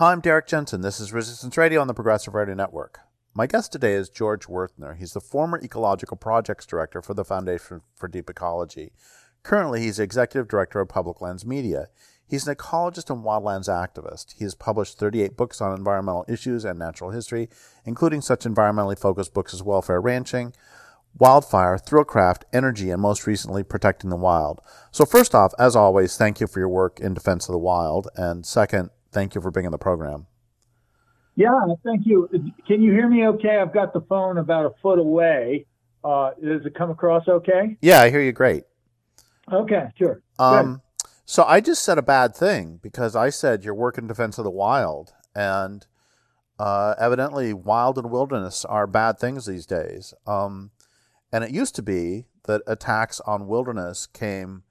Hi, I'm Derrick Jensen. This is Resistance Radio on the Progressive Radio Network. My guest today is George Wuerthner. He's the former Ecological Projects Director for the Foundation for Deep Ecology. Currently, he's Executive Director of Public Lands Media. He's an ecologist and wildlands activist. He has published 38 books on environmental issues and natural history, including such environmentally focused books as Welfare Ranching, Wildfire, Thrillcraft, Energy, and most recently, Protecting the Wild. So, first off, as always, thank you for your work in defense of the wild. And second, thank you for being on the program. Yeah, thank you. Can you hear me okay? I've got the phone about a foot away. Uh, does it come across okay? Yeah, I hear you great. Okay, sure. Um, so I just said a bad thing because I said you're working defense of the wild, and uh, evidently, wild and wilderness are bad things these days. Um, and it used to be that attacks on wilderness came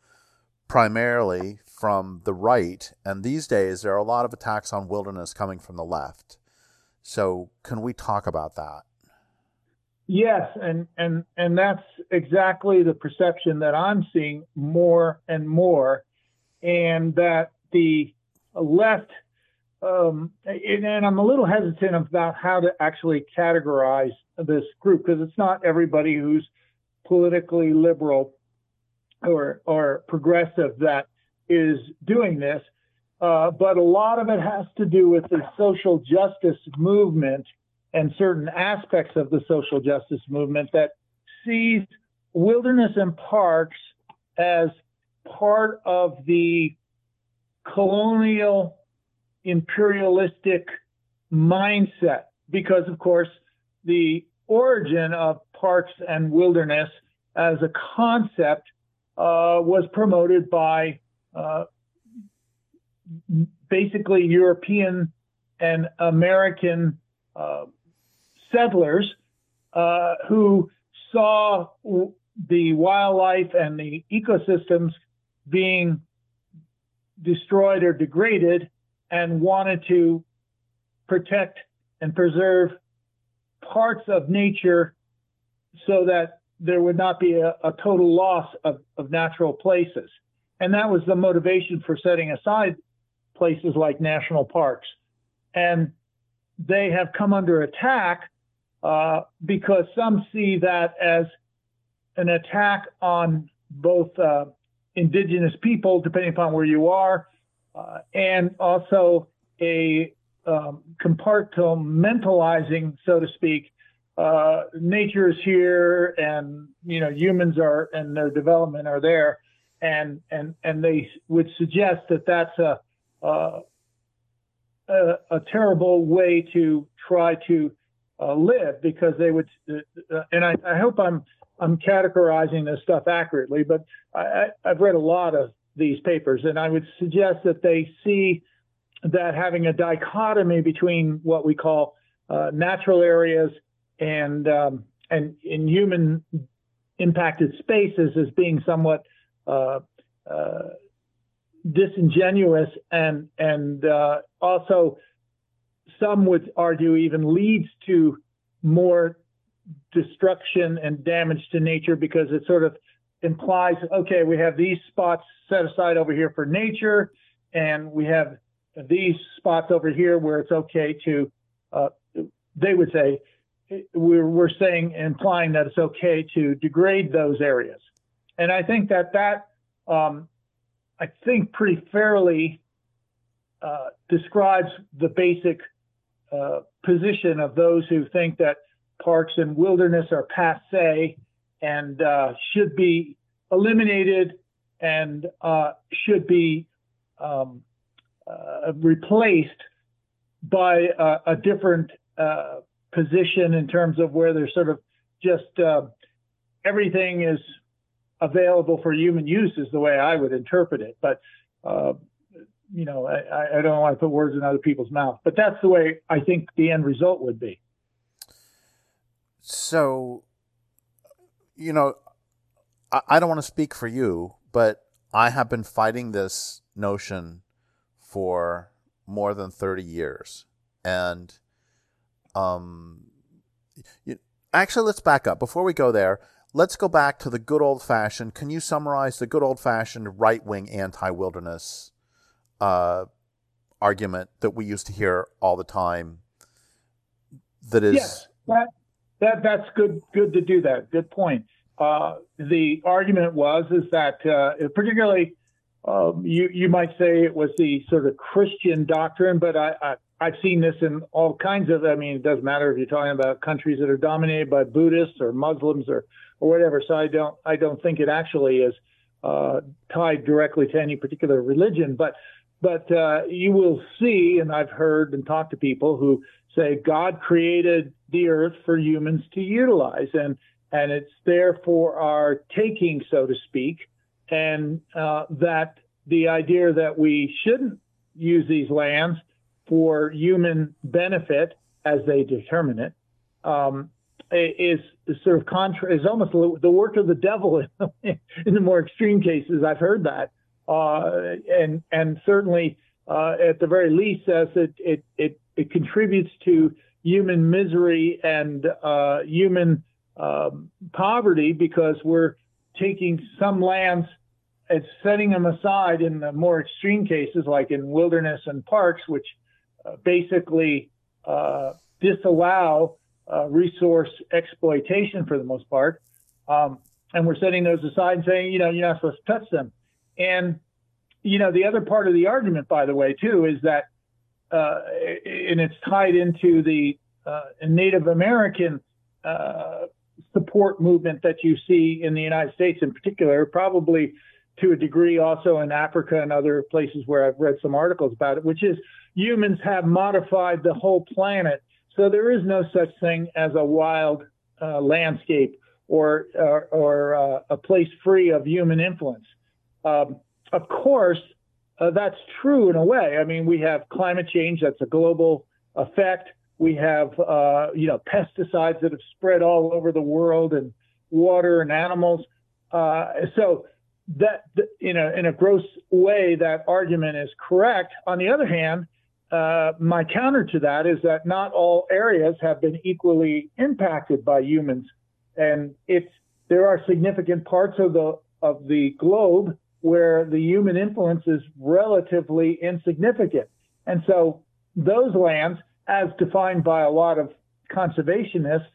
primarily from the right, and these days there are a lot of attacks on wilderness coming from the left. So, can we talk about that? Yes, and and and that's exactly the perception that I'm seeing more and more, and that the left, um, and, and I'm a little hesitant about how to actually categorize this group because it's not everybody who's politically liberal or or progressive that is doing this, uh, but a lot of it has to do with the social justice movement and certain aspects of the social justice movement that sees wilderness and parks as part of the colonial imperialistic mindset. Because of course the origin of parks and wilderness as a concept uh, was promoted by uh, basically European and American uh, settlers uh, who saw the wildlife and the ecosystems being destroyed or degraded and wanted to protect and preserve parts of nature so that there would not be a, a total loss of, of natural places. And that was the motivation for setting aside places like national parks. And they have come under attack uh, because some see that as an attack on both uh, indigenous people, depending upon where you are, uh, and also a um, compartmentalizing, so to speak. Uh, nature is here, and you know humans are, and their development are there, and and and they would suggest that that's a a, a terrible way to try to uh, live because they would, uh, and I, I, hope I'm I'm categorizing this stuff accurately, but I, have read a lot of these papers, and I would suggest that they see that having a dichotomy between what we call uh, natural areas and um, and in human impacted spaces as being somewhat uh, uh, disingenuous and and uh, also some would argue even leads to more destruction and damage to nature because it sort of implies okay we have these spots set aside over here for nature and we have these spots over here where it's okay to uh, they would say we're, we're saying implying that it's okay to degrade those areas and i think that that um, i think pretty fairly uh, describes the basic uh, position of those who think that parks and wilderness are passe and uh, should be eliminated and uh, should be um, uh, replaced by a, a different uh, position in terms of where there's sort of just everything is available for human use is the way I would interpret it. But you know, I, I don't want to put words in other people's mouth, but that's the way I think the end result would be. So, you know, I, I don't want to speak for you, but I have been fighting this notion for more than 30 years. And, um, you, actually, let's back up. Before we go there, let's go back to the good old fashioned. Can you summarize the good old fashioned right wing anti wilderness uh, argument that we used to hear all the time. That is, yes, that, that that's good. Good to do that. Good point. Uh, the argument was is that uh, particularly um, you you might say it was the sort of Christian doctrine, but I, I I've seen this in all kinds of. I mean, it doesn't matter if you're talking about countries that are dominated by Buddhists or Muslims or or whatever. So I don't I don't think it actually is uh, tied directly to any particular religion, but but uh, you will see, and I've heard and talked to people who say God created the earth for humans to utilize, and and it's there for our taking, so to speak, and uh, that the idea that we shouldn't use these lands for human benefit as they determine it um, is, sort of contra is almost the work of the devil in, in the more extreme cases. I've heard that, uh, and and certainly uh, at the very least says it it it, it contributes to human misery and uh, human um, poverty because we're taking some lands and setting them aside in the more extreme cases, like in wilderness and parks, which uh, basically uh, disallow uh, resource exploitation for the most part. Um, and we're setting those aside and saying, you know, you're not supposed to touch them. And, you know, the other part of the argument, by the way, too, is that, uh, and it's tied into the uh, Native American uh, support movement that you see in the United States in particular, probably to a degree also in Africa and other places where I've read some articles about it, which is humans have modified the whole planet so there is no such thing as a wild uh, landscape or or, or uh, a place free of human influence. Um, of course, uh, that's true in a way. I mean, we have climate change that's a global effect. We have uh, you know pesticides that have spread all over the world and water and animals. Uh, so that in a in a gross way, that argument is correct. On the other hand, uh, my counter to that is that not all areas have been equally impacted by humans, and it's there are significant parts of the of the globe where the human influence is relatively insignificant, and so those lands, as defined by a lot of conservationists,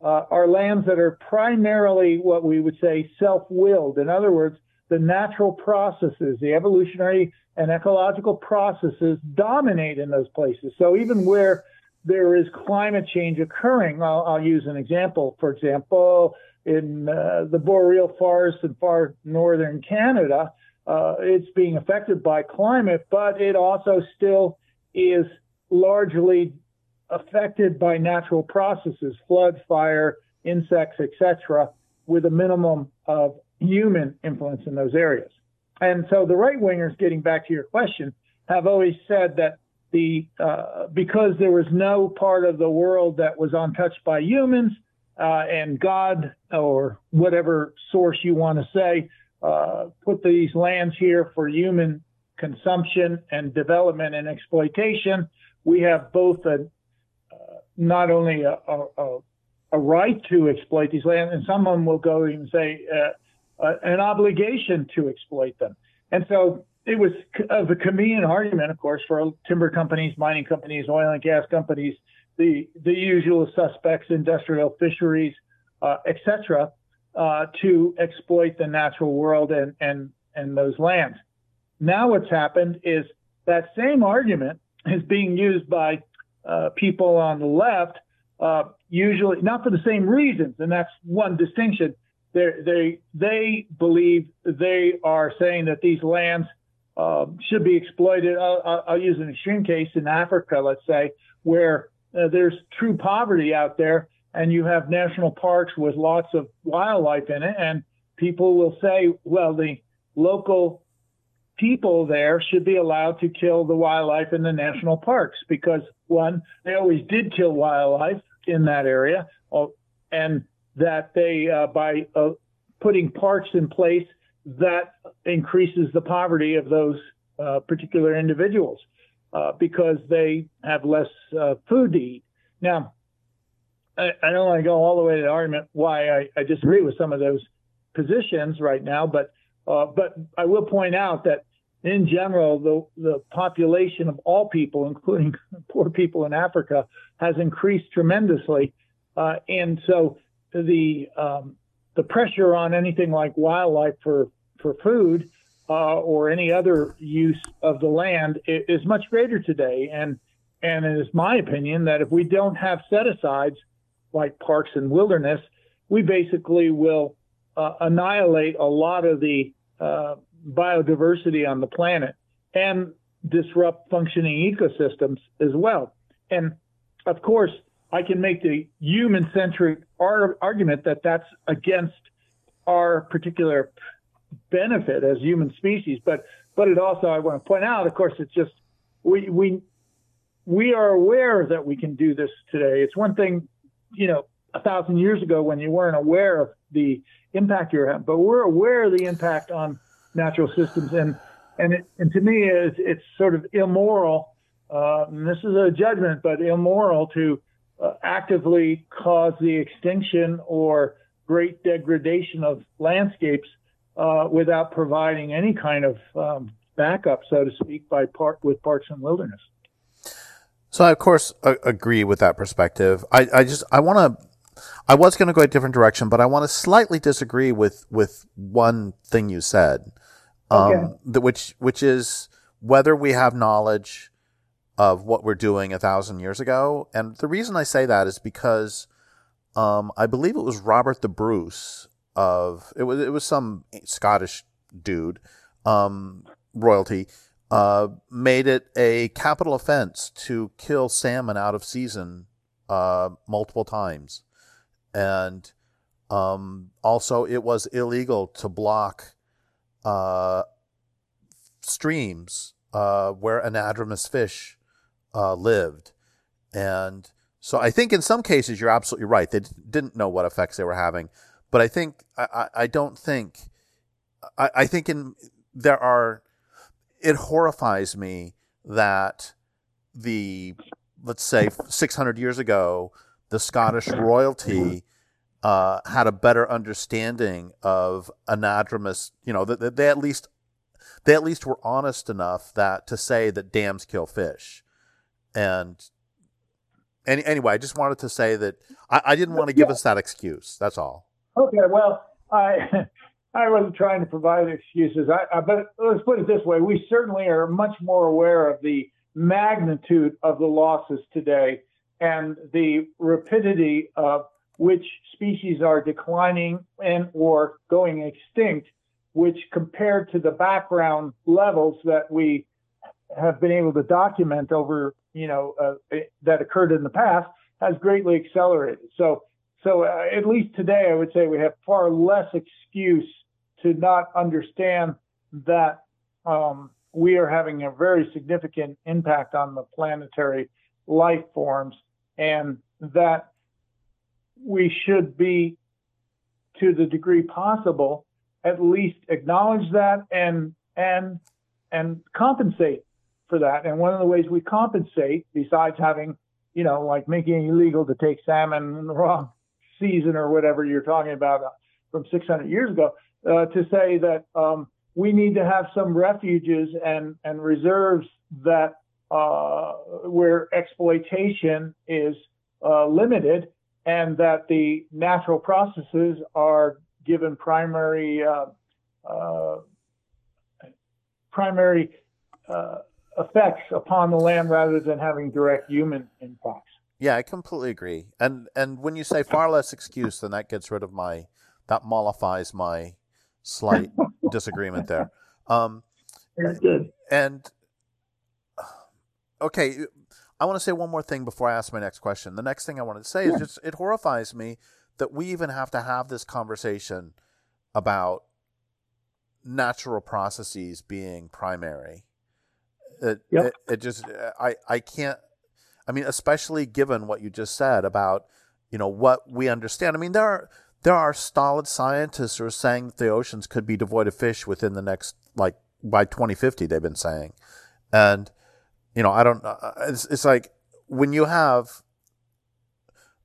uh, are lands that are primarily what we would say self-willed. In other words, the natural processes, the evolutionary and ecological processes dominate in those places. So even where there is climate change occurring, I'll, I'll use an example. For example, in uh, the boreal forest in far northern Canada, uh, it's being affected by climate, but it also still is largely affected by natural processes, flood, fire, insects, etc., with a minimum of human influence in those areas. And so the right wingers, getting back to your question, have always said that the uh, because there was no part of the world that was untouched by humans, uh, and God or whatever source you want to say uh, put these lands here for human consumption and development and exploitation. We have both a uh, not only a, a, a, right to exploit these lands, and some of them will go and say an obligation to exploit them. And so it was uh, the convenient argument, of course, for timber companies, mining companies, oil and gas companies, the the usual suspects, industrial fisheries, uh, etc., uh, to exploit the natural world and and and those lands. Now, what's happened is that same argument is being used by uh, people on the left, uh, usually not for the same reasons, and that's one distinction they they believe they are saying that these lands uh, should be exploited. I'll, I'll, use an extreme case in Africa, let's say, where uh, there's true poverty out there, and you have national parks with lots of wildlife in it, and people will say, well, the local people there should be allowed to kill the wildlife in the national parks because one, they always did kill wildlife in that area, oh, and that they, uh, by uh, putting parks in place, that increases the poverty of those uh, particular individuals uh, because they have less uh, food to eat. Now, I, I, don't want to go all the way to the argument why I, I disagree with some of those positions right now, but uh, but I will point out that in general, the, the population of all people, including poor people in Africa, has increased tremendously. Uh, and so the um, the pressure on anything like wildlife for for food uh, or any other use of the land is, much greater today. And and it is my opinion that if we don't have set asides like parks and wilderness, we basically will uh, annihilate a lot of the uh, biodiversity on the planet and disrupt functioning ecosystems as well. And of course, I can make the human centric ar- argument that that's against our particular benefit as human species. But but it also I want to point out, of course, it's just we we we are aware that we can do this today. It's one thing, you know, a thousand years ago when you weren't aware of the impact you're having, but we're aware of the impact on natural systems, and and it, and to me, it's, it's sort of immoral. Uh, and this is a judgment, but immoral to uh, actively cause the extinction or great degradation of landscapes uh, without providing any kind of um, backup, so to speak, by part with parks and wilderness. So I of course agree with that perspective. I, I just I want to I was going to go a different direction, but I want to slightly disagree with with one thing you said, um, okay. the, which which is whether we have knowledge of what we're doing a thousand years ago. And the reason I say that is because um, I believe it was Robert the Bruce of it was it was some Scottish dude, um, royalty, uh, made it a capital offense to kill salmon out of season uh, multiple times and um, also it was illegal to block uh, streams uh, where anadromous fish uh, lived, and so I think in some cases you're absolutely right. They didn't know what effects they were having, but I think I, I don't think I, I think in there are it horrifies me that the let's say 600 years ago the Scottish royalty uh, had a better understanding of anadromous. You know, that they, they at least they at least were honest enough that to say that dams kill fish. And any, anyway, I just wanted to say that I, I didn't want to give yeah. us that excuse. That's all. Okay. Well, I. I wasn't trying to provide excuses, I, I, but let's put it this way: we certainly are much more aware of the magnitude of the losses today and the rapidity of which species are declining and or going extinct, which compared to the background levels that we have been able to document over, you know, uh, that occurred in the past, has greatly accelerated. So, so uh, at least today, I would say we have far less excuse to not understand that um, we are having a very significant impact on the planetary life forms and that we should be, to the degree possible, at least acknowledge that and and and compensate for that. And one of the ways we compensate, besides having, you know, like making it illegal to take salmon in the wrong season or whatever you're talking about uh, from 600 years ago, uh, to say that um, we need to have some refuges and and reserves that uh, where exploitation is uh, limited and that the natural processes are given primary uh, uh primary uh, effects upon the land rather than having direct human impacts. Yeah, I completely agree. And and when you say far less excuse, then that gets rid of my that mollifies my slight disagreement there. Um, good. And okay, I want to say one more thing before I ask my next question. The next thing I wanted to say yeah. is just it horrifies me that we even have to have this conversation about natural processes being primary. It, yep. it, it just I I can't I mean especially given what you just said about you know what we understand. I mean there are there are stolid scientists who are saying that the oceans could be devoid of fish within the next like by 2050 they've been saying. And you know, I don't, uh, uh, it's, it's like when you have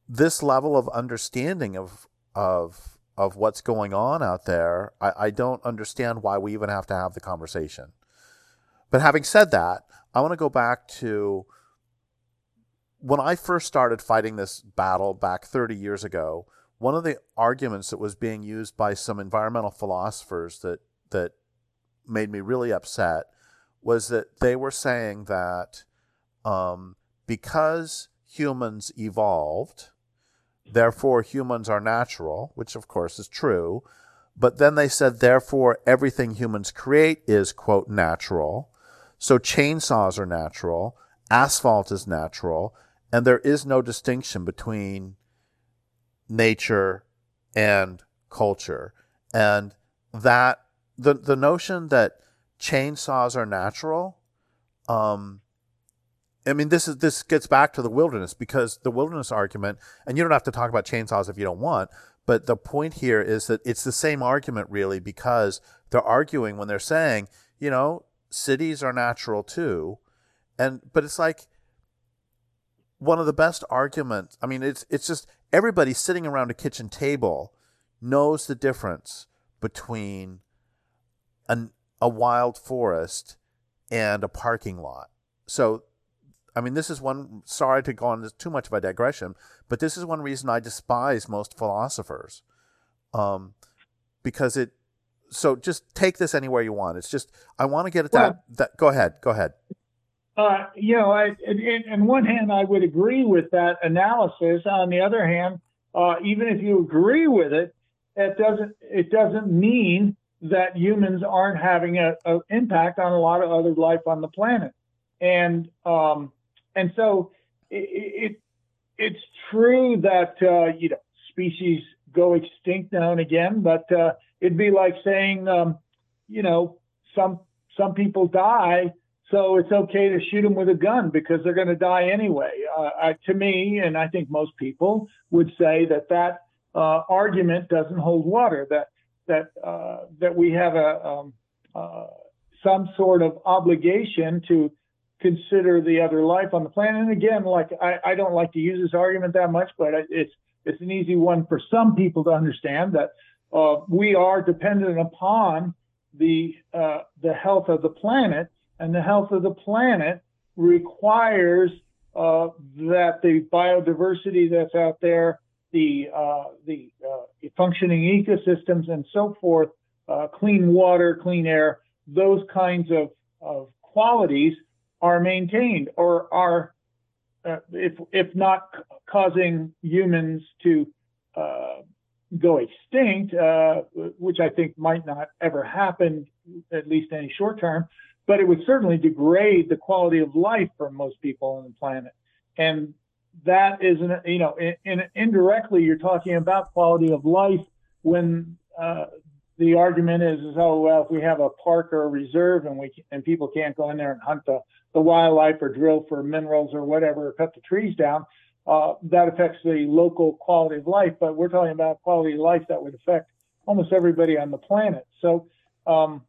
this level of understanding of, of, of what's going on out there, I, I don't understand why we even have to have the conversation. But having said that, I want to go back to when I first started fighting this battle back 30 years ago. One of the arguments that was being used by some environmental philosophers that that made me really upset was that they were saying that um, because humans evolved, therefore humans are natural, which of course is true. But then they said, therefore, everything humans create is, quote, natural. So chainsaws are natural, asphalt is natural, and there is no distinction between nature and culture. And that the the notion that chainsaws are natural, um, I mean, this is this gets back to the wilderness because the wilderness argument, and you don't have to talk about chainsaws if you don't want, but the point here is that it's the same argument really because they're arguing when they're saying, you know, cities are natural too, and but it's like one of the best arguments. I mean, it's it's just everybody sitting around a kitchen table knows the difference between an, a wild forest and a parking lot. So, I mean, this is one, sorry to go on too much of a digression, but this is one reason I despise most philosophers. Um, because it, so just take this anywhere you want. It's just, I want to get at well, that, that, go ahead, go ahead. Uh, you know, I, in, in one hand, I would agree with that analysis. On the other hand, uh, even if you agree with it, it doesn't it doesn't mean that humans aren't having an impact on a lot of other life on the planet. And um, and so it, it, it's true that uh, you know species go extinct now and again, but uh, it'd be like saying um, you know some some people die, so it's okay to shoot them with a gun because they're going to die anyway. Uh, I, to me, and I think most people would say that that uh, argument doesn't hold water. That that uh, that we have a um, uh, some sort of obligation to consider the other life on the planet. And again, like I, I don't like to use this argument that much, but it's it's an easy one for some people to understand that uh, we are dependent upon the uh, the health of the planet, and the health of the planet requires uh, that the biodiversity that's out there the uh, the uh, functioning ecosystems and so forth, clean water, clean air, those kinds of, of qualities are maintained or are, if if not causing humans to go extinct, uh, which I think might not ever happen, at least any short term, but it would certainly degrade the quality of life for most people on the planet. And that is, an, you know, in, in, indirectly you're talking about quality of life when uh, the argument is, is, oh well, if we have a park or a reserve and we and people can't go in there and hunt the, the wildlife or drill for minerals or whatever, or cut the trees down, uh, that affects the local quality of life. But we're talking about quality of life that would affect almost everybody on the planet. So um,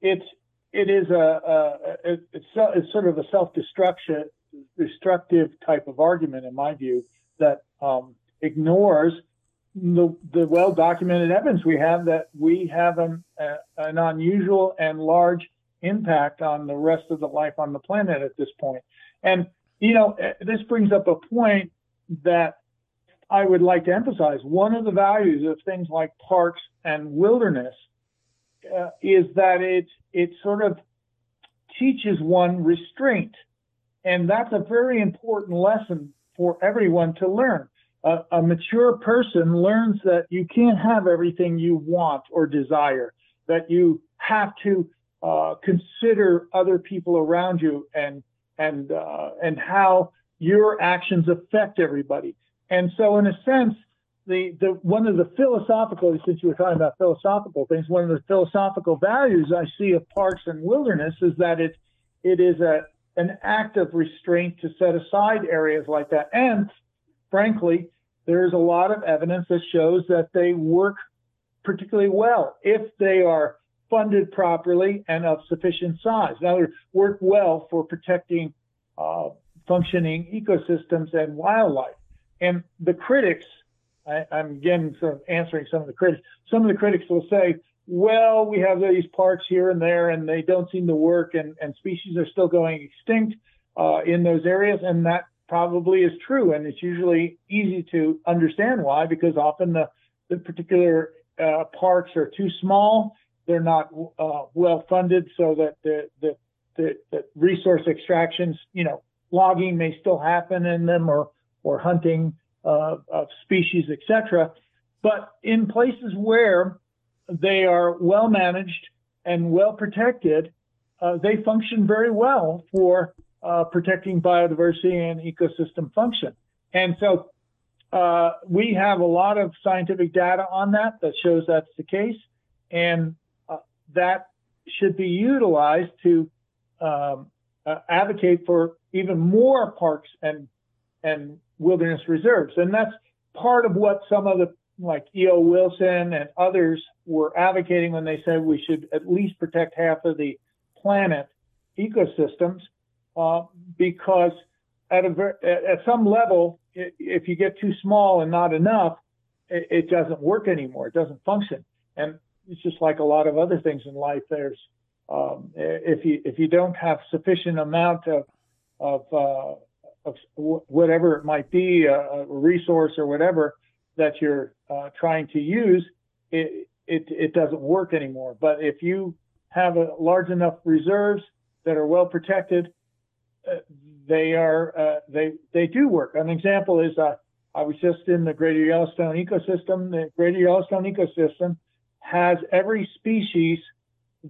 it's it is a, a it, it's, it's sort of a self-destruction destructive type of argument, in my view, that um, ignores the, the well documented evidence we have that we have an, uh, an unusual and large impact on the rest of the life on the planet at this point. And, you know, uh, this brings up a point that I would like to emphasize. One of the values of things like parks and wilderness uh, is that it, it sort of teaches one restraint and that's a very important lesson for everyone to learn. A, a, mature person learns that you can't have everything you want or desire, that you have to uh, consider other people around you and and uh, and how your actions affect everybody. And so, in a sense, the, the one of the philosophical, since you were talking about philosophical things, one of the philosophical values I see of parks and wilderness is that it it is a an act of restraint to set aside areas like that. And frankly, there's a lot of evidence that shows that they work particularly well if they are funded properly and of sufficient size. Now, they work well for protecting uh, functioning ecosystems and wildlife. And the critics, I, am again sort of answering some of the critics. Some of the critics will say, well, we have these parks here and there, and they don't seem to work, and, and species are still going extinct uh, in those areas, and that probably is true. And it's usually easy to understand why, because often the, the particular uh, parks are too small, they're not uh, well funded, so that the, the, the, the resource extractions, you know, logging may still happen in them, or or hunting uh, of species, etc. But in places where they are well managed and well protected, uh, they function very well for uh, protecting biodiversity and ecosystem function. And so uh, we have a lot of scientific data on that that shows that's the case. And that should be utilized to um, uh, advocate for even more parks and and wilderness reserves. And that's part of what some of the like E.O. Wilson and others were advocating when they said we should at least protect half of the planet ecosystems, uh, because at a ver- at some level, if you get too small and not enough, it, it doesn't work anymore. It doesn't function, and it's just like a lot of other things in life. There's um, if you if you don't have sufficient amount of of, uh, of whatever it might be, a, a resource or whatever, that you're uh, trying to use, it, it, it doesn't work anymore. But if you have a large enough reserves that are well protected, uh, they are uh, they they do work. An example is uh, I was just in the Greater Yellowstone ecosystem. The Greater Yellowstone ecosystem has every species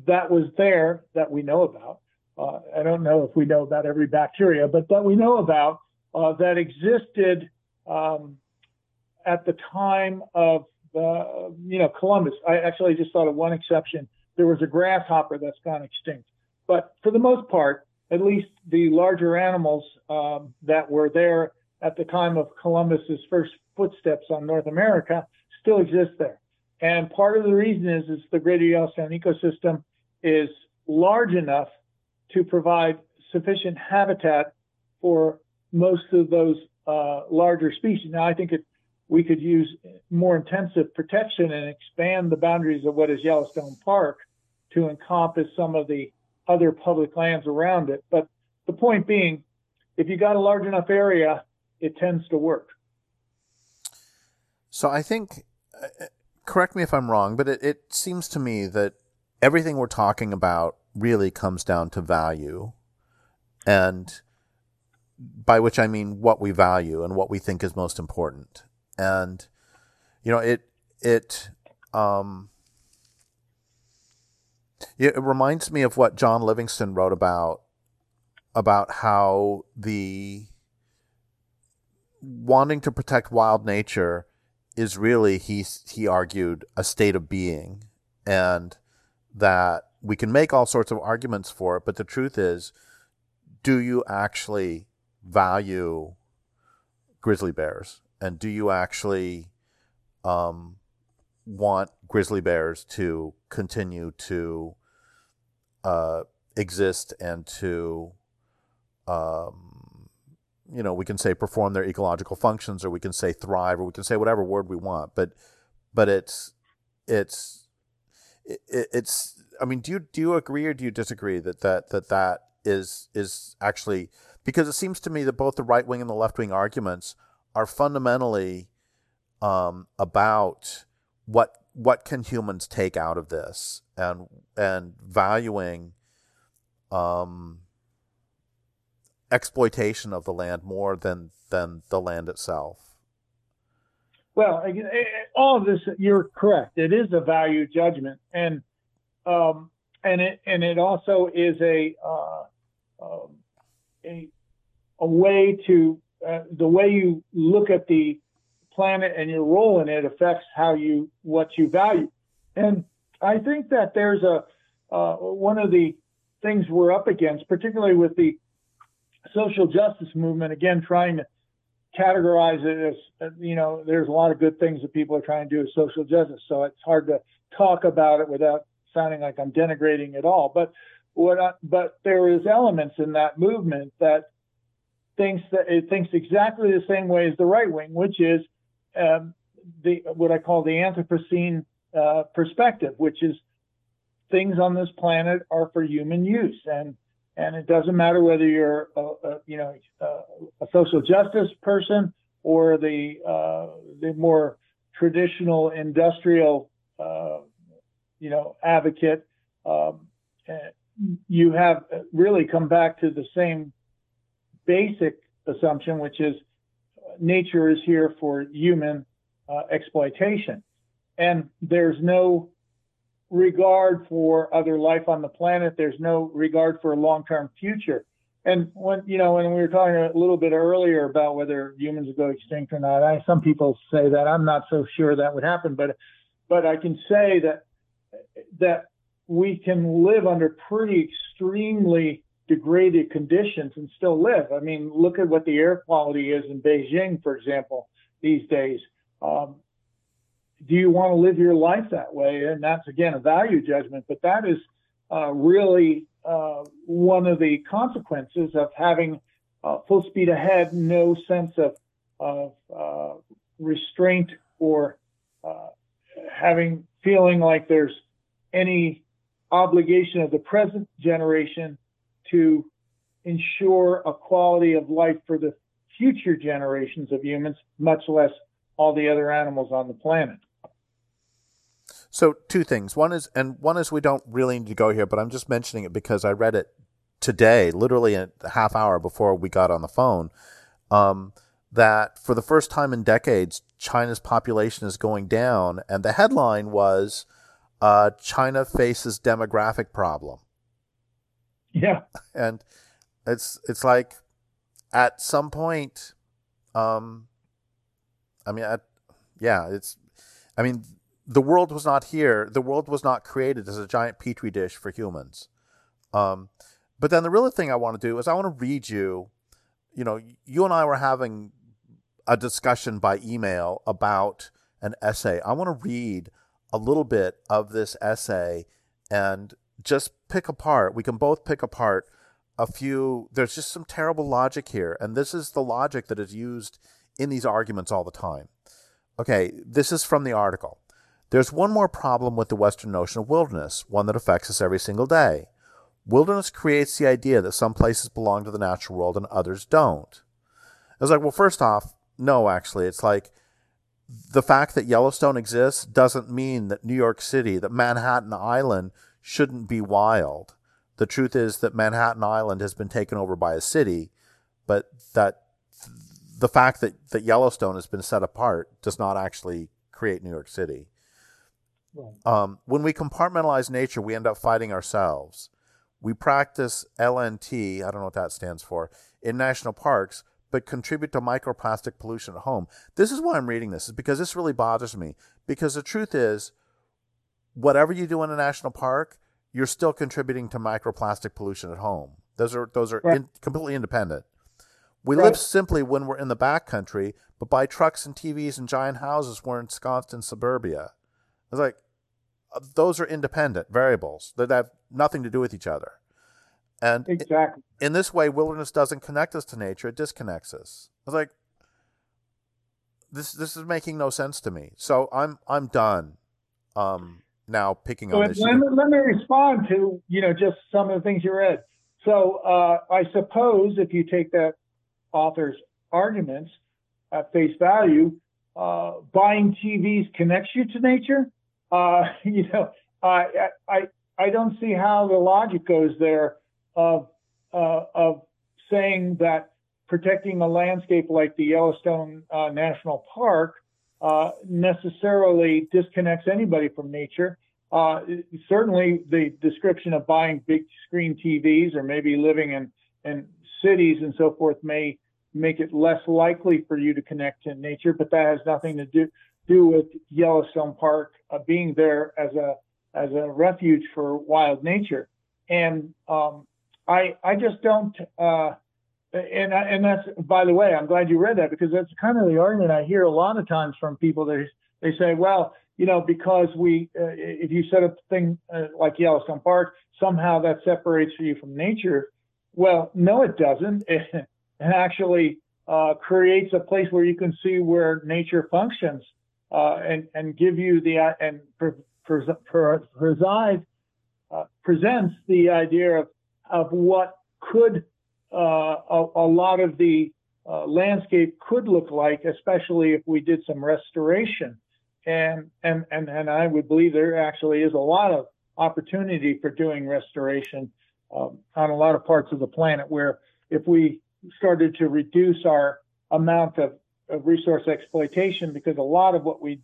that was there that we know about. Uh, I don't know if we know about every bacteria, but that we know about uh, that existed um, at the time of uh, you know Columbus. I actually just thought of one exception. There was a grasshopper that's gone extinct, but for the most part, at least the larger animals um, that were there at the time of Columbus's first footsteps on North America still exist there. And part of the reason is is the Greater Yellowstone ecosystem is large enough to provide sufficient habitat for most of those uh, larger species. Now, I think it we could use more intensive protection and expand the boundaries of what is Yellowstone Park to encompass some of the other public lands around it. But the point being, if you got a large enough area, it tends to work. So I think, uh, correct me if I'm wrong, but it, it seems to me that everything we're talking about really comes down to value. And by which I mean what we value and what we think is most important and you know it it um it reminds me of what John Livingston wrote about about how the wanting to protect wild nature is really he he argued a state of being and that we can make all sorts of arguments for it but the truth is do you actually value grizzly bears? And do you actually um, want grizzly bears to continue to uh, exist and to um, you know we can say perform their ecological functions or we can say thrive or we can say whatever word we want but but it's it's it, it's i mean do you do you agree or do you disagree that that that that is is actually because it seems to me that both the right wing and the left wing arguments are fundamentally um, about what what can humans take out of this and and valuing um, exploitation of the land more than than the land itself. Well, all of this, you're correct. It is a value judgment, and um, and it and it also is a uh, um, a a way to uh, the way you look at the planet and your role in it affects how you what you value. And I think that there's a uh, one of the things we're up against, particularly with the social justice movement. Again, trying to categorize it as you know, there's a lot of good things that people are trying to do with social justice. So it's hard to talk about it without sounding like I'm denigrating it all. But what I, but there is elements in that movement that thinks that it thinks exactly the same way as the right wing, which is um, the what I call the Anthropocene uh, perspective, which is things on this planet are for human use, and and it doesn't matter whether you're a, a you know a, social justice person or the uh, the more traditional industrial uh, you know advocate. Um, you have really come back to the same basic assumption, which is nature is here for human uh, exploitation. And there's no regard for other life on the planet. There's no regard for a long-term future. And when you know, when we were talking a little bit earlier about whether humans will go extinct or not, I, some people say that I'm not so sure that would happen, but but I can say that that we can live under pretty extremely degraded conditions and still live. I mean, look at what the air quality is in Beijing, for example, these days. Um, do you want to live your life that way? And that's again a value judgment, but that is uh, really uh, one of the consequences of having uh, full speed ahead, no sense of, of uh, restraint or uh, having feeling like there's any obligation of the present generation to ensure a quality of life for the future generations of humans, much less all the other animals on the planet. So two things. One is, and one is we don't really need to go here, but I'm just mentioning it because I read it today, literally a half hour before we got on the phone, um, that for the first time in decades, China's population is going down, and the headline was uh, China faces demographic problem. Yeah, and it's it's like at some point, um, I mean, at, yeah, it's, I mean, the world was not here. The world was not created as a giant petri dish for humans. Um, but then the real thing I want to do is I want to read you. You know, you and I were having a discussion by email about an essay. I want to read a little bit of this essay and just pick apart. We can both pick apart a few. There's just some terrible logic here. And this is the logic that is used in these arguments all the time. Okay, this is from the article. There's one more problem with the Western notion of wilderness, one that affects us every single day. Wilderness creates the idea that some places belong to the natural world and others don't. I was like, well, first off, no, actually. It's like the fact that Yellowstone exists doesn't mean that New York City, that Manhattan Island shouldn't be wild. The truth is that Manhattan Island has been taken over by a city, but that the fact that, that Yellowstone has been set apart does not actually create New York City. Um, when we compartmentalize nature, we end up fighting ourselves. We practice LNT, I don't know what that stands for, in national parks, but contribute to microplastic pollution at home. This is why I'm reading this, is because this really bothers me. Because the truth is, whatever you do in a national park, you're still contributing to microplastic pollution at home. Those are those are right. in, completely independent. We right. live simply when we're in the backcountry, but buy trucks and TVs and giant houses we're ensconced in suburbia. It's like those are independent variables that have nothing to do with each other. And exactly. in this way, wilderness doesn't connect us to nature; it disconnects us. I was like, this this is making no sense to me. So I'm I'm done. Um, now picking so on this. Let me, let me respond to you know just some of the things you read. So uh, I suppose if you take that author's arguments at face value, uh, buying TVs connects you to nature. Uh, you know, I, I I don't see how the logic goes there of uh, of saying that protecting a landscape like the Yellowstone uh, National Park uh, necessarily disconnects anybody from nature. Uh, certainly, the description of buying big screen TVs or maybe living in, in cities and so forth may make it less likely for you to connect to nature, but that has nothing to do do with Yellowstone Park uh, being there as a as a refuge for wild nature. And um, I I just don't. Uh, and and that's by the way, I'm glad you read that because that's kind of the argument I hear a lot of times from people. They they say, well, you know, because we uh, if you set up a thing uh, like Yellowstone Park, somehow that separates you from nature. Well, no, it doesn't. It, it actually uh, creates a place where you can see where nature functions uh, and and give you the and pre- pre- preside presents the idea of of what could uh, a, a, lot of the uh, landscape could look like, especially if we did some restoration. And, and, and, and I would believe there actually is a lot of opportunity for doing restoration um, on a lot of parts of the planet where if we started to reduce our amount of, of resource exploitation, because a lot of what we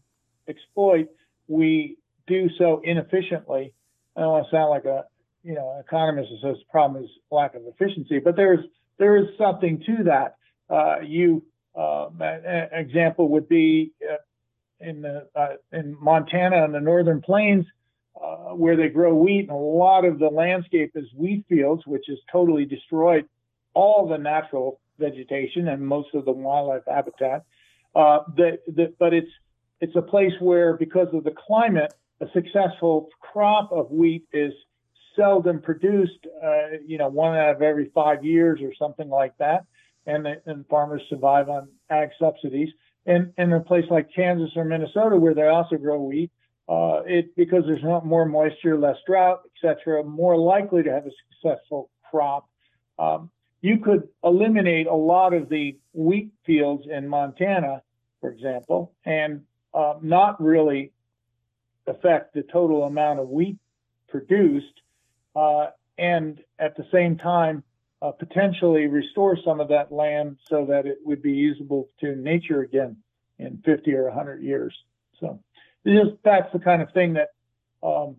exploit, we do so inefficiently. I don't want to sound like a you know, an economist who says the problem is lack of efficiency, but there's there is something to that. Uh, you uh, an example would be uh, in the uh, in Montana and the northern plains uh, where they grow wheat, and a lot of the landscape is wheat fields, which has totally destroyed all the natural vegetation and most of the wildlife habitat. Uh, the, but it's it's a place where because of the climate, a successful crop of wheat is seldom produced, uh, you know, one out of every five years or something like that. And, and farmers survive on ag subsidies. And, and in a place like Kansas or Minnesota, where they also grow wheat, uh, it because there's not more moisture, less drought, etc., more likely to have a successful crop. Um, you could eliminate a lot of the wheat fields in Montana, for example, and uh, not really affect the total amount of wheat produced uh, and at the same time uh, potentially restore some of that land so that it would be usable to nature again in 50 or 100 years. So just, that's the kind of thing that um,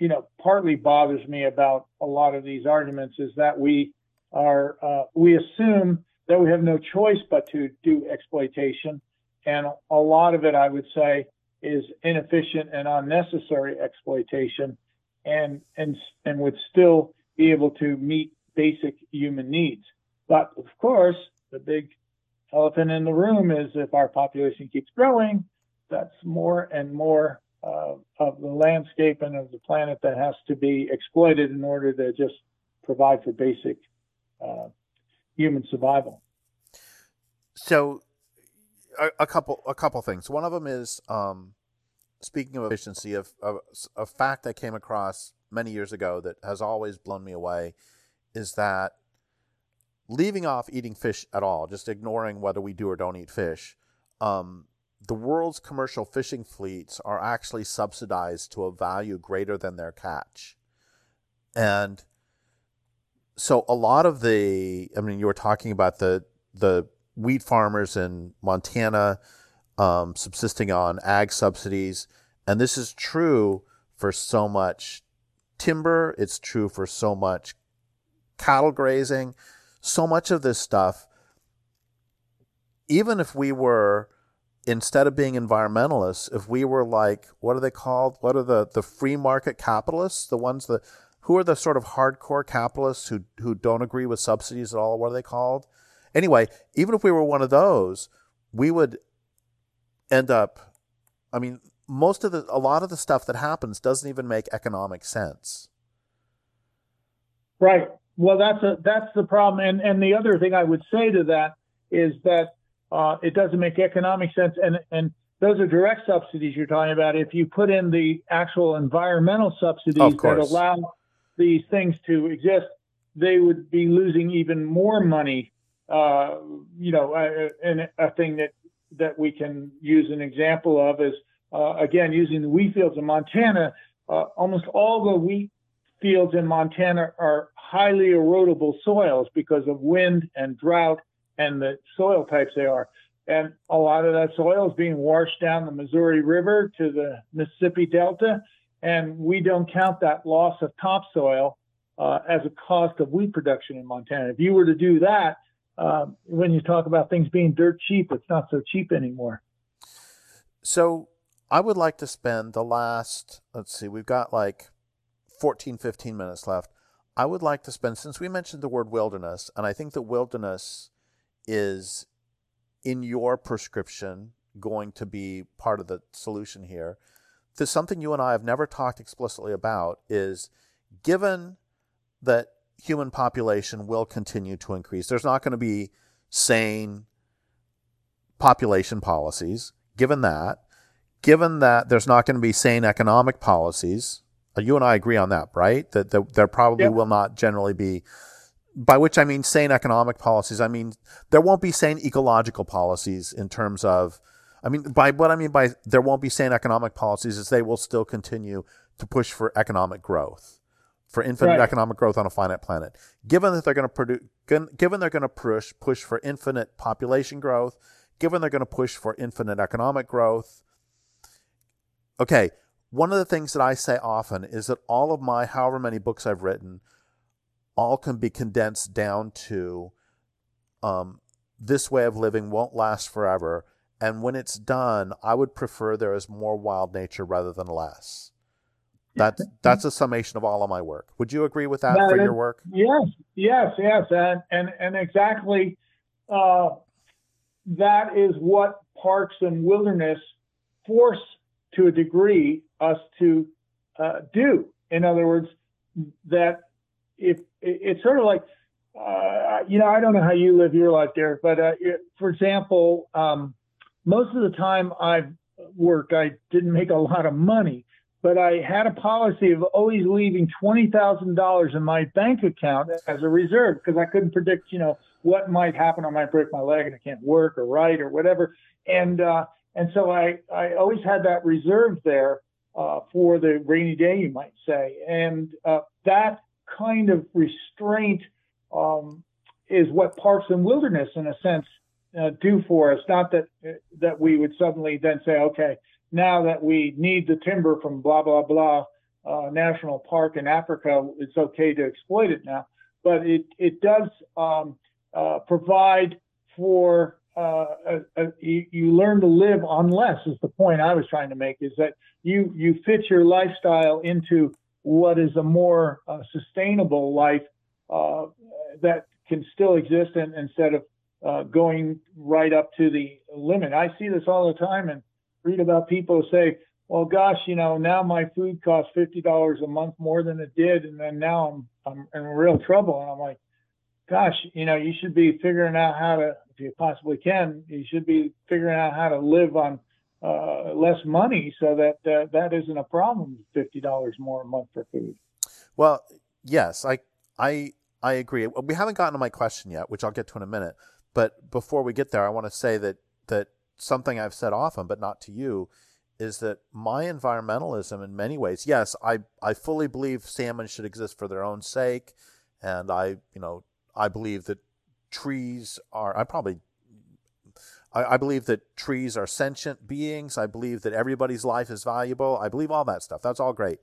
you know partly bothers me about a lot of these arguments is that we are uh, we assume that we have no choice but to do exploitation, and a lot of it I would say is inefficient and unnecessary exploitation and and and would still be able to meet basic human needs. But of course, the big elephant in the room is if our population keeps growing, that's more and more uh, of the landscape and of the planet that has to be exploited in order to just provide for basic uh, human survival. So, a, a, couple a couple things. One of them is um, speaking of efficiency, a, a, a fact I came across many years ago that has always blown me away is that leaving off eating fish at all, just ignoring whether we do or don't eat fish, um, the world's commercial fishing fleets are actually subsidized to a value greater than their catch. And so a lot of the, I mean, you were talking about the, the wheat farmers in Montana um, subsisting on ag subsidies. And this is true for so much timber, it's true for so much cattle grazing, so much of this stuff. Even if we were, instead of being environmentalists, if we were like, what are they called? What are the, the free market capitalists? The ones that, who are the sort of hardcore capitalists who, who don't agree with subsidies at all? What are they called? Anyway, even if we were one of those, we would end up, I mean, most of the, a lot of the stuff that happens doesn't even make economic sense. Right. Well, that's a that's the problem. And and the other thing I would say to that is that uh, it doesn't make economic sense. And and those are direct subsidies you're talking about. If you put in the actual environmental subsidies that allow these things to exist, they would be losing even more money. Uh, you know, uh, and a thing that that we can use an example of is, uh, again, using the wheat fields in Montana. Uh, almost all the wheat fields in Montana are highly erodible soils because of wind and drought and the soil types they are. And a lot of that soil is being washed down the Missouri River to the Mississippi Delta. And we don't count that loss of topsoil uh, as a cost of wheat production in Montana. If you were to do that, uh, when you talk about things being dirt cheap, it's not so cheap anymore. So I would like to spend the last, let's see, we've got like 14, 15 minutes left. I would like to spend, since we mentioned the word wilderness, and I think that wilderness is in your prescription going to be part of the solution here. There's something you and I have never talked explicitly about is given that human population will continue to increase. There's not going to be sane population policies, given that. Given that there's not going to be sane economic policies, uh, You and I agree on that, right? That, that there probably yep. will not generally be, by which I mean sane economic policies. I mean, there won't be sane ecological policies in terms of, I mean, by what I mean by there won't be sane economic policies is they will still continue to push for economic growth, for infinite right. economic growth on a finite planet. Given that they're going to produce, given they're going to push push for infinite population growth, given they're going to push for infinite economic growth. Okay, one of the things that I say often is that all of my however many books I've written all can be condensed down to um, this way of living won't last forever. And when it's done, I would prefer there is more wild nature rather than less. That's that's a summation of all of my work. Would you agree with that, that for is, your work? Yes, yes, yes, and and and exactly. Uh, that is what parks and wilderness force to a degree us to uh, do. In other words, that if it's sort of like, uh, you know, I don't know how you live your life there, but uh, for example, um, most of the time I've worked, I didn't make a lot of money, but I had a policy of always leaving twenty thousand dollars in my bank account as a reserve because I couldn't predict, you know, what might happen. I might break my leg and I can't work or write or whatever. And uh, and so I I always had that reserve there uh, for the rainy day, you might say. And uh, that kind of restraint um, is what parks and wilderness, in a sense, uh, do for us. Not that that we would suddenly then say, okay, now that we need the timber from blah blah blah uh, national park in Africa, it's okay to exploit it now. But it it does um, uh, provide for uh, a, a, you, learn to live on less is the point I was trying to make is that you you fit your lifestyle into what is a more uh, sustainable life uh, that can still exist and, instead of uh, going right up to the limit. I see this all the time and read about people who say, well, gosh, you know, now my food costs fifty dollars a month more than it did, and then now I'm I'm in real trouble. And I'm like, gosh, you know, you should be figuring out how to, if you possibly can, you should be figuring out how to live on uh, less money so that uh, that isn't a problem. Fifty dollars more a month for food. Well, yes, I I I agree. We haven't gotten to my question yet, which I'll get to in a minute. But before we get there, I want to say that that something I've said often, but not to you, is that my environmentalism, in many ways, yes, I I fully believe salmon should exist for their own sake, and I you know I believe that trees are, I probably, I, I, believe that trees are sentient beings. I believe that everybody's life is valuable. I believe all that stuff. That's all great.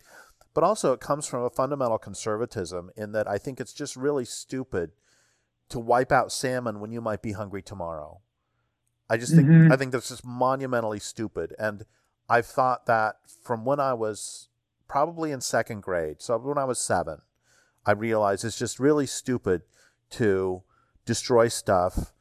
But also, it comes from a fundamental conservatism in that I think it's just really stupid to wipe out salmon when you might be hungry tomorrow. I just think mm-hmm. I think that's just monumentally stupid. And I've thought that from when I was probably in second grade, so when I was seven, I realized it's just really stupid to destroy stuff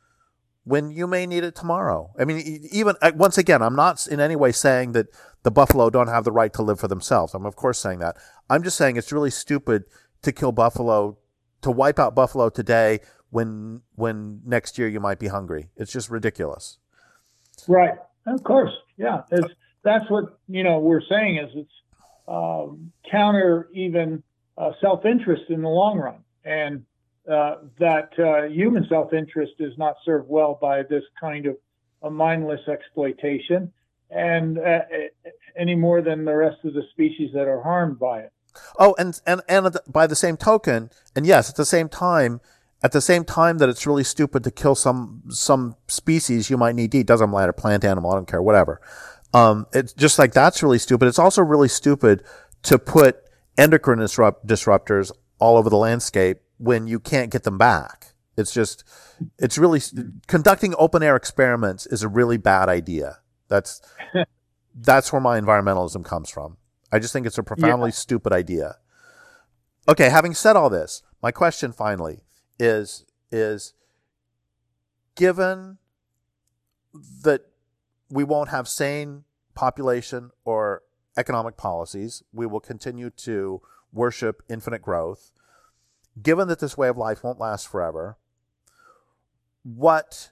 when you may need it tomorrow. I mean, even uh, once again, I'm not in any way saying that the buffalo don't have the right to live for themselves. I'm of course saying that. I'm just saying it's really stupid to kill buffalo, to wipe out buffalo today when when next year you might be hungry. It's just ridiculous. Right. Of course. Yeah. It's, that's what you know we're saying is it's um, counter even uh, self interest in the long run and uh, that uh, human self-interest is not served well by this kind of a mindless exploitation, and uh, any more than the rest of the species that are harmed by it. Oh, and and and by the same token, and yes, at the same time, at the same time that it's really stupid to kill some some species you might need to eat, doesn't matter, plant, animal, I don't care, whatever. Um, it's just like that's really stupid. It's also really stupid to put endocrine disrupt- disruptors all over the landscape when you can't get them back. It's just, it's really conducting open air experiments is a really bad idea. That's that's where my environmentalism comes from. I just think it's a profoundly yeah. stupid idea. Okay, having said all this, my question finally is is given that we won't have sane population or economic policies, we will continue to worship infinite growth given that this way of life won't last forever, what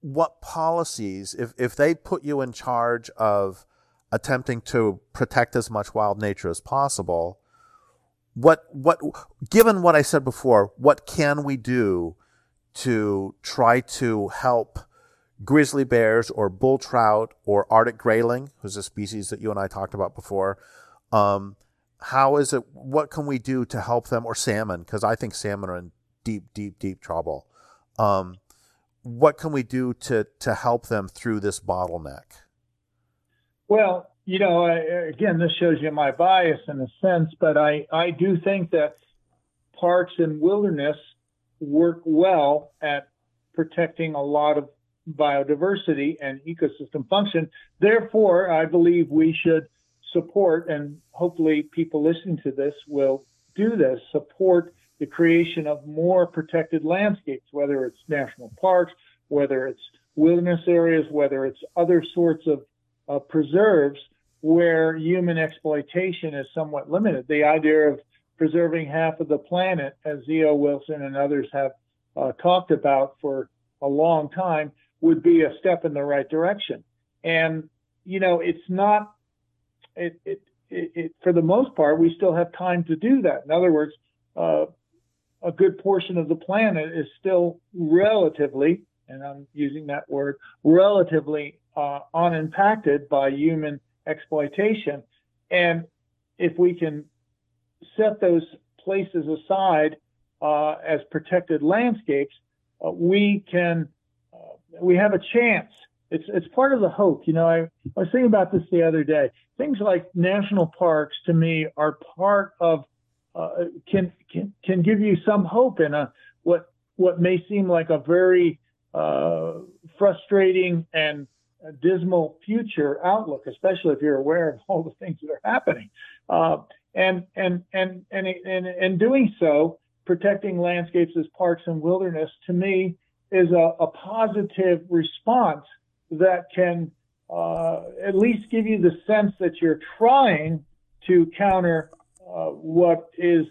what policies, if, if they put you in charge of attempting to protect as much wild nature as possible. What what given what I said before, what can we do to try to help grizzly bears or bull trout or Arctic grayling, who's a species that you and I talked about before? Um, how is it? What can we do to help them or salmon? Because I think salmon are in deep, deep, deep trouble. Um, what can we do to to help them through this bottleneck? Well, you know, I, again, this shows you my bias in a sense, but I I do think that parks and wilderness work well at protecting a lot of biodiversity and ecosystem function. Therefore, I believe we should support, and hopefully people listening to this will do this, support the creation of more protected landscapes, whether it's national parks, whether it's wilderness areas, whether it's other sorts of uh, preserves where human exploitation is somewhat limited. The idea of preserving half of the planet, as E.O. Wilson and others have uh, talked about for a long time, would be a step in the right direction. And, you know, it's not, it, it, it, it for the most part, we still have time to do that. In other words, uh, a good portion of the planet is still relatively, and I'm using that word, relatively uh, unimpacted by human exploitation. And if we can set those places aside uh, as protected landscapes, uh, we can uh, we have a chance. It's it's part of the hope. You know, I, I was thinking about this the other day. Things like national parks to me are part of uh, can can can give you some hope in a what what may seem like a very uh, frustrating and dismal future outlook, especially if you're aware of all the things that are happening. Uh, and and and and and and doing so, protecting landscapes as parks and wilderness, to me, is a, a positive response that can uh, at least give you the sense that you're trying to counter uh, what is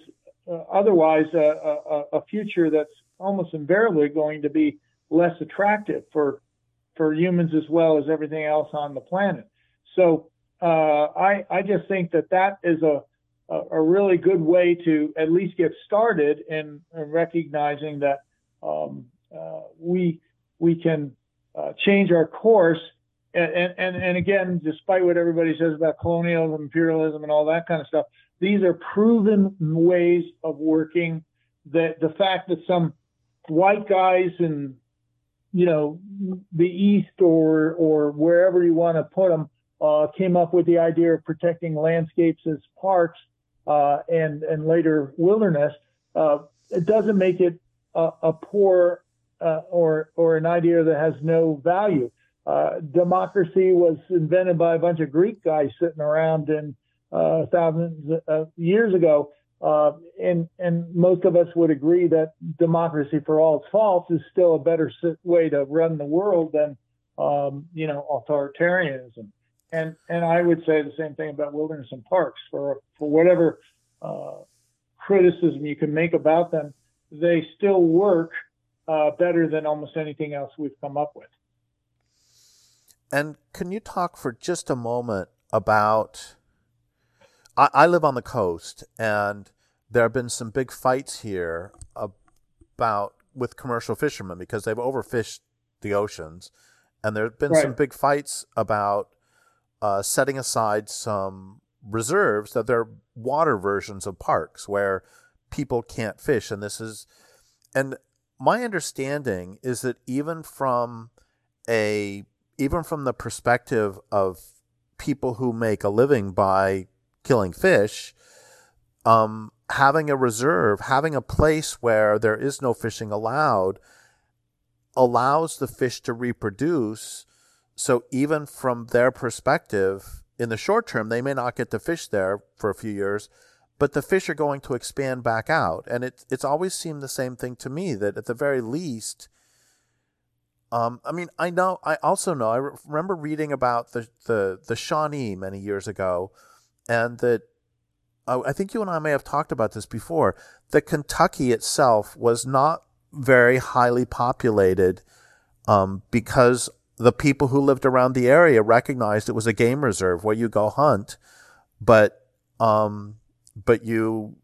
uh, otherwise a, a, a, future that's almost invariably going to be less attractive for for humans as well as everything else on the planet. So uh, I I just think that that is a a really good way to at least get started in, in recognizing that um, uh, we we can uh, change our course. And, and and again, despite what everybody says about colonialism, imperialism, and all that kind of stuff, these are proven ways of working. That the fact that some white guys in you know the east or or wherever you want to put them uh, came up with the idea of protecting landscapes as parks uh, and and later wilderness. Uh, it doesn't make it a, a poor uh, or or an idea that has no value. Uh, democracy was invented by a bunch of Greek guys sitting around in uh, thousands of years ago. Uh, and and most of us would agree that democracy, for all its faults, is still a better way to run the world than um, you know authoritarianism. And and I would say the same thing about wilderness and parks. For for whatever uh, criticism you can make about them, they still work uh, better than almost anything else we've come up with. And can you talk for just a moment about I, I live on the coast, and there have been some big fights here about with commercial fishermen because they've overfished the oceans, and there have been right. some big fights about uh, setting aside some reserves that they're water versions of parks where people can't fish, and this is and my understanding is that even from a even from the perspective of people who make a living by killing fish, um, having a reserve, having a place where there is no fishing allowed, allows the fish to reproduce. So even from their perspective, in the short term, they may not get to fish there for a few years, but the fish are going to expand back out. And it, it's always seemed the same thing to me that at the very least, um, I mean, I know, I also know, I remember reading about the, the, the Shawnee many years ago, and that oh, I think you and I may have talked about this before. That Kentucky itself was not very highly populated um, because the people who lived around the area recognized it was a game reserve where you go hunt, but um, but you,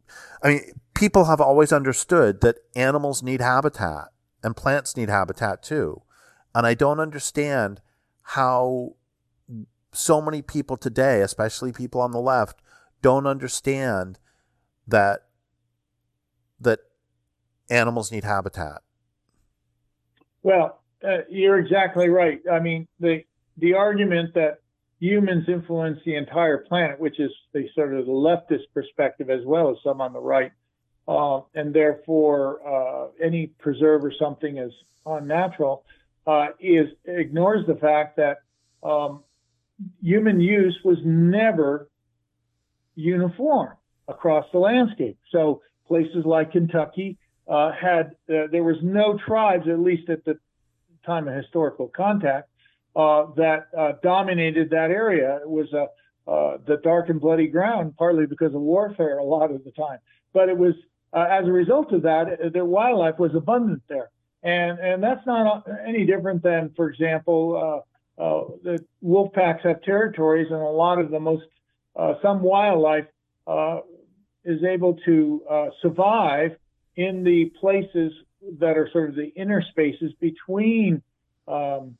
I mean, people have always understood that animals need habitat and plants need habitat too, and I don't understand how so many people today, especially people on the left, don't understand that that animals need habitat. Well, uh, you're exactly right. I mean, the the argument that humans influence the entire planet, which is the sort of the leftist perspective as well as some on the right, uh, and therefore uh, any preserve or something is unnatural, uh, is ignores the fact that um, human use was never uniform across the landscape. So places like Kentucky uh, had uh, there was no tribes, at least at the time of historical contact, uh, that uh, dominated that area. It was uh, uh, the dark and bloody ground, partly because of warfare a lot of the time. But it was as a result of that, their wildlife was abundant there, and and that's not any different than, for example, the wolf packs have territories, and a lot of the most some wildlife is able to survive in the places that are sort of the inner spaces between um,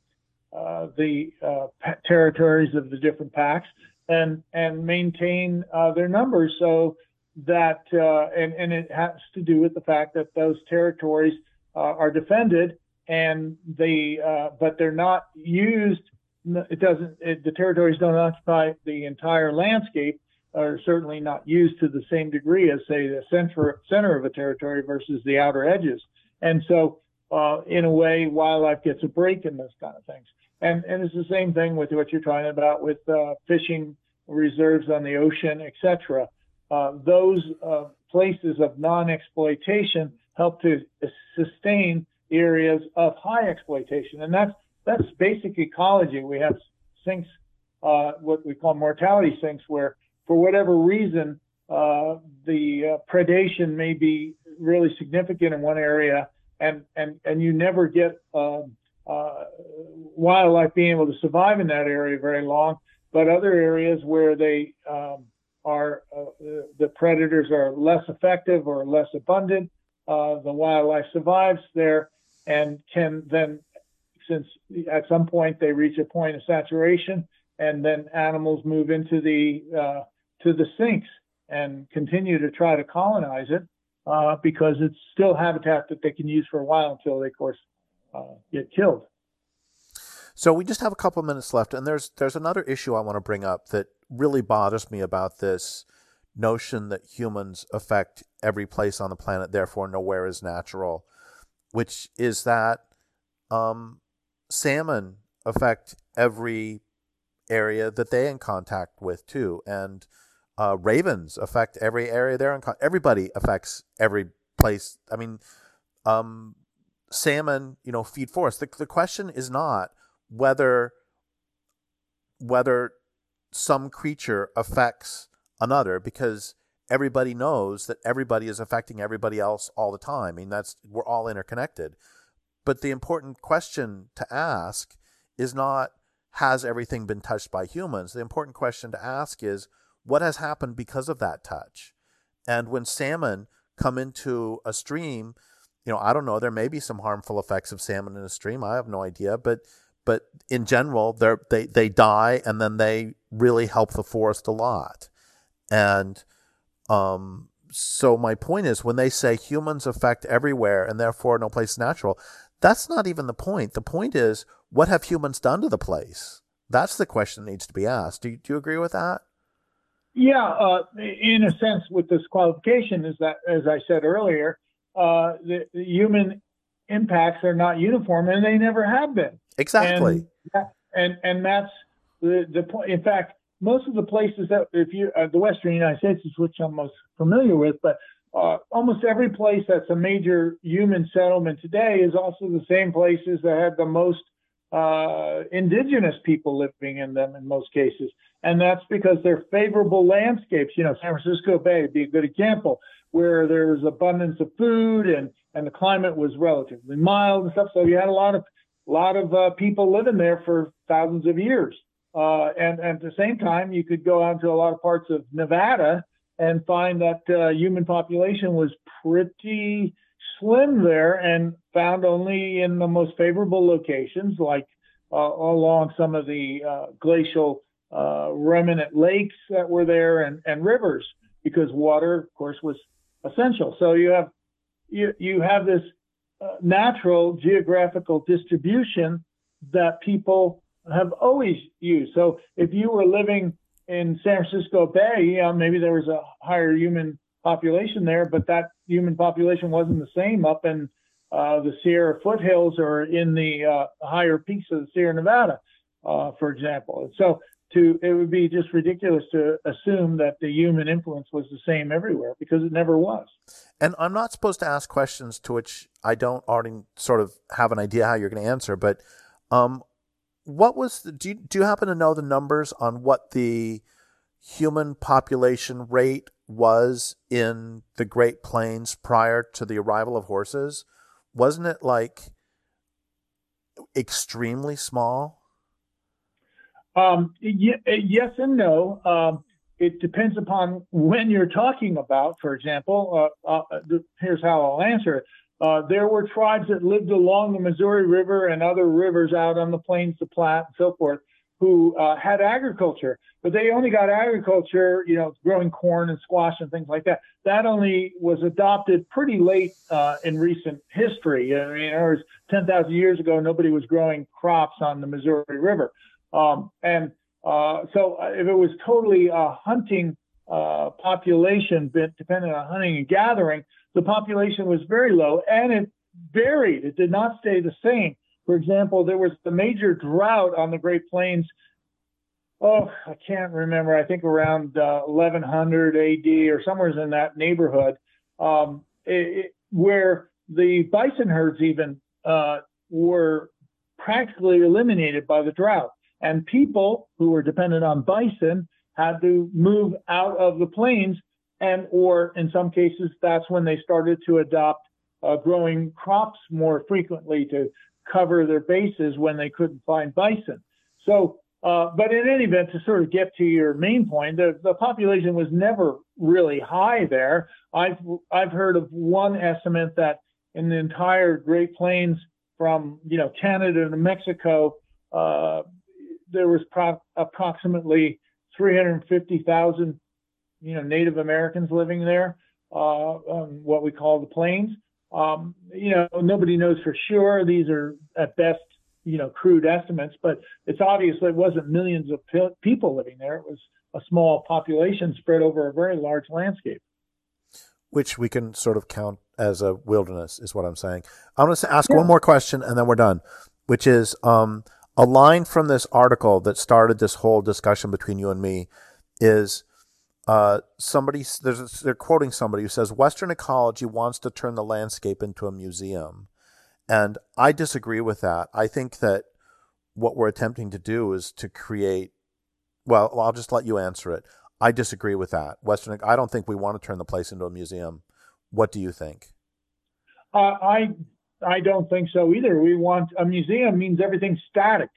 uh, the uh, territories of the different packs and and maintain uh, their numbers so that uh, and and it has to do with the fact that those territories uh, are defended and they uh, but they're not used it doesn't it, the territories don't occupy the entire landscape are certainly not used to the same degree as, say, the center center of a territory versus the outer edges. And so, uh, in a way, wildlife gets a break in those kind of things. And and it's the same thing with what you're talking about with uh, fishing reserves on the ocean, etc. Uh, those uh, places of non-exploitation help to sustain areas of high exploitation, and that's that's basic ecology. We have sinks, uh, what we call mortality sinks, where for whatever reason, uh, the uh, predation may be really significant in one area, and and and you never get um, uh, wildlife being able to survive in that area very long. But other areas where they um, are uh, the predators are less effective or less abundant, uh, the wildlife survives there and can then, since at some point they reach a point of saturation, and then animals move into the uh, to the sinks and continue to try to colonize it uh, because it's still habitat that they can use for a while until they, of course, uh, get killed. So we just have a couple minutes left, and there's there's another issue I want to bring up that really bothers me about this notion that humans affect every place on the planet, therefore nowhere is natural, which is that um, salmon affect every area that they in contact with too, and uh, ravens affect every area they're in. Contact. Everybody affects every place. I mean, um, salmon, you know, feed forests. The, the question is not whether whether some creature affects another because everybody knows that everybody is affecting everybody else all the time. I mean, that's we're all interconnected. But the important question to ask is not has everything been touched by humans? The important question to ask is what has happened because of that touch? And when salmon come into a stream, you know, I don't know, there may be some harmful effects of salmon in a stream. I have no idea, but but in general, they they die and then they really help the forest a lot. And um, so my point is when they say humans affect everywhere and therefore no place natural, that's not even the point. The point is what have humans done to the place? That's the question that needs to be asked. Do you, do you agree with that? Yeah, uh, in a sense, with this qualification, is that as I said earlier, uh, the, the, human impacts are not uniform, and they never have been. Exactly. And and, and that's the the point. In fact, most of the places that if you uh, the Western United States is which I'm most familiar with, but uh, almost every place that's a major human settlement today is also the same places that had the most uh, indigenous people living in them in most cases. And that's because they're favorable landscapes. You know, San Francisco Bay would be a good example where there was abundance of food and, and the climate was relatively mild and stuff. So you had a lot of a lot of uh, people living there for thousands of years. Uh, and, and, at the same time, you could go out to a lot of parts of Nevada and find that uh, human population was pretty slim there and found only in the most favorable locations, like uh, along some of the uh, glacial uh, remnant lakes that were there and, and rivers, because water, of course, was essential. So you have you, you have this uh, natural geographical distribution that people have always used. So if you were living in San Francisco Bay, yeah, maybe there was a higher human population there, but that human population wasn't the same up in uh, the Sierra foothills or in the uh, higher peaks of the Sierra Nevada, uh, for example. So to it would be just ridiculous to assume that the human influence was the same everywhere because it never was. And I'm not supposed to ask questions to which I don't already sort of have an idea how you're going to answer, but um, what was the, do you, do you happen to know the numbers on what the human population rate was in the Great Plains prior to the arrival of horses? Wasn't it like extremely small? Um, yes and no. Um, it depends upon when you're talking about. For example, uh, uh, here's how I'll answer it. Uh, there were tribes that lived along the Missouri River and other rivers out on the plains, the Platte, and so forth, who uh, had agriculture, but they only got agriculture, you know, growing corn and squash and things like that. That only was adopted pretty late uh, in recent history. I mean, it was 10,000 years ago, nobody was growing crops on the Missouri River. Um, and uh, so uh, if it was totally a hunting uh, population, dependent on hunting and gathering, the population was very low and it varied. It did not stay the same. For example, there was the major drought on the Great Plains. Oh, I can't remember. I think around uh, 1100 AD or somewhere in that neighborhood, um, it, it, where the bison herds even uh, were practically eliminated by the drought. And people who were dependent on bison had to move out of the plains and or in some cases that's when they started to adopt uh, growing crops more frequently to cover their bases when they couldn't find bison. So, uh, but in any event, to sort of get to your main point, the, the population was never really high there. I've I've heard of one estimate that in the entire Great Plains from you know Canada to Mexico, uh, there was pro- approximately 350,000, you know, Native Americans living there, uh, what we call the plains. Um, you know, nobody knows for sure. These are at best, you know, crude estimates, but it's obvious it wasn't millions of pe- people living there. It was a small population spread over a very large landscape. Which we can sort of count as a wilderness, is what I'm saying. I'm going to ask yeah. one more question and then we're done, which is, um, a line from this article that started this whole discussion between you and me is uh, somebody there's they're quoting somebody who says Western ecology wants to turn the landscape into a museum, and I disagree with that. I think that what we're attempting to do is to create. Well, I'll just let you answer it. I disagree with that. Western, I don't think we want to turn the place into a museum. What do you think? Uh, I I don't think so either. We want a museum means everything's static.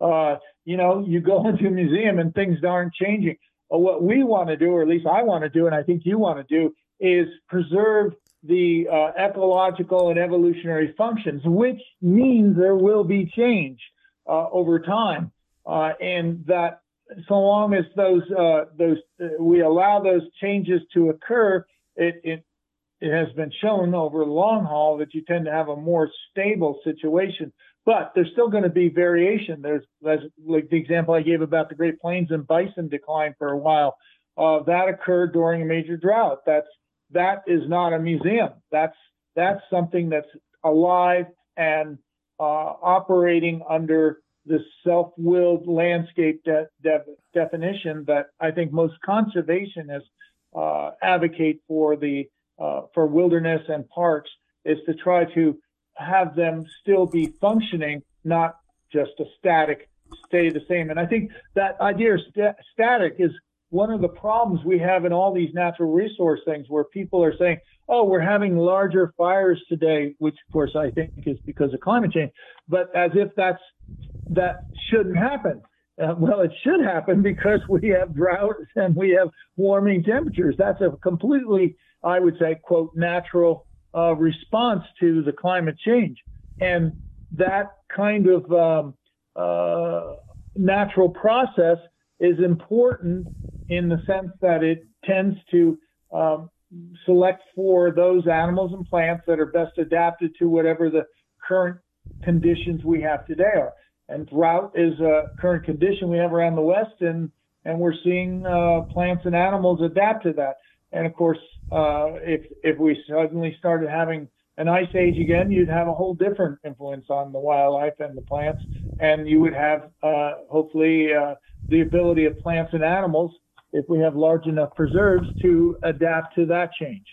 Uh, you know, you go into a museum and things aren't changing. Uh, what we want to do, or at least I want to do, and I think you want to do, is preserve the uh, ecological and evolutionary functions, which means there will be change uh, over time, uh, and that so long as those uh, those we allow those changes to occur, it, it it has been shown over long haul that you tend to have a more stable situation. But there's still going to be variation. There's, like the example I gave about the Great Plains and bison decline for a while. Uh, that occurred during a major drought. That's that is not a museum. That's that's something that's alive and uh, operating under the self-willed landscape de- de- definition that I think most conservationists uh, advocate for the uh, for wilderness and parks is to try to have them still be functioning, not just a static, stay the same. And I think that idea of st- static is one of the problems we have in all these natural resource things where people are saying, oh, we're having larger fires today, which of course I think is because of climate change, but as if that's that shouldn't happen. Uh, well, it should happen because we have droughts and we have warming temperatures. That's a completely, I would say, quote, natural uh, response to the climate change. And that kind of um, uh, natural process is important in the sense that it tends to um, select for those animals and plants that are best adapted to whatever the current conditions we have today are. And drought is a current condition we have around the West, and and we're seeing uh, plants and animals adapt to that. And of course, uh, if if we suddenly started having an ice age again, you'd have a whole different influence on the wildlife and the plants, and you would have uh, hopefully uh, the ability of plants and animals, if we have large enough preserves, to adapt to that change.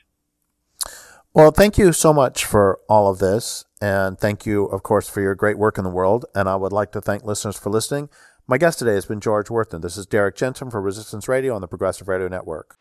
Well, thank you so much for all of this. And thank you, of course, for your great work in the world. And I would like to thank listeners for listening. My guest today has been George Wuerthner. This is Derrick Jensen for Resistance Radio on the Progressive Radio Network.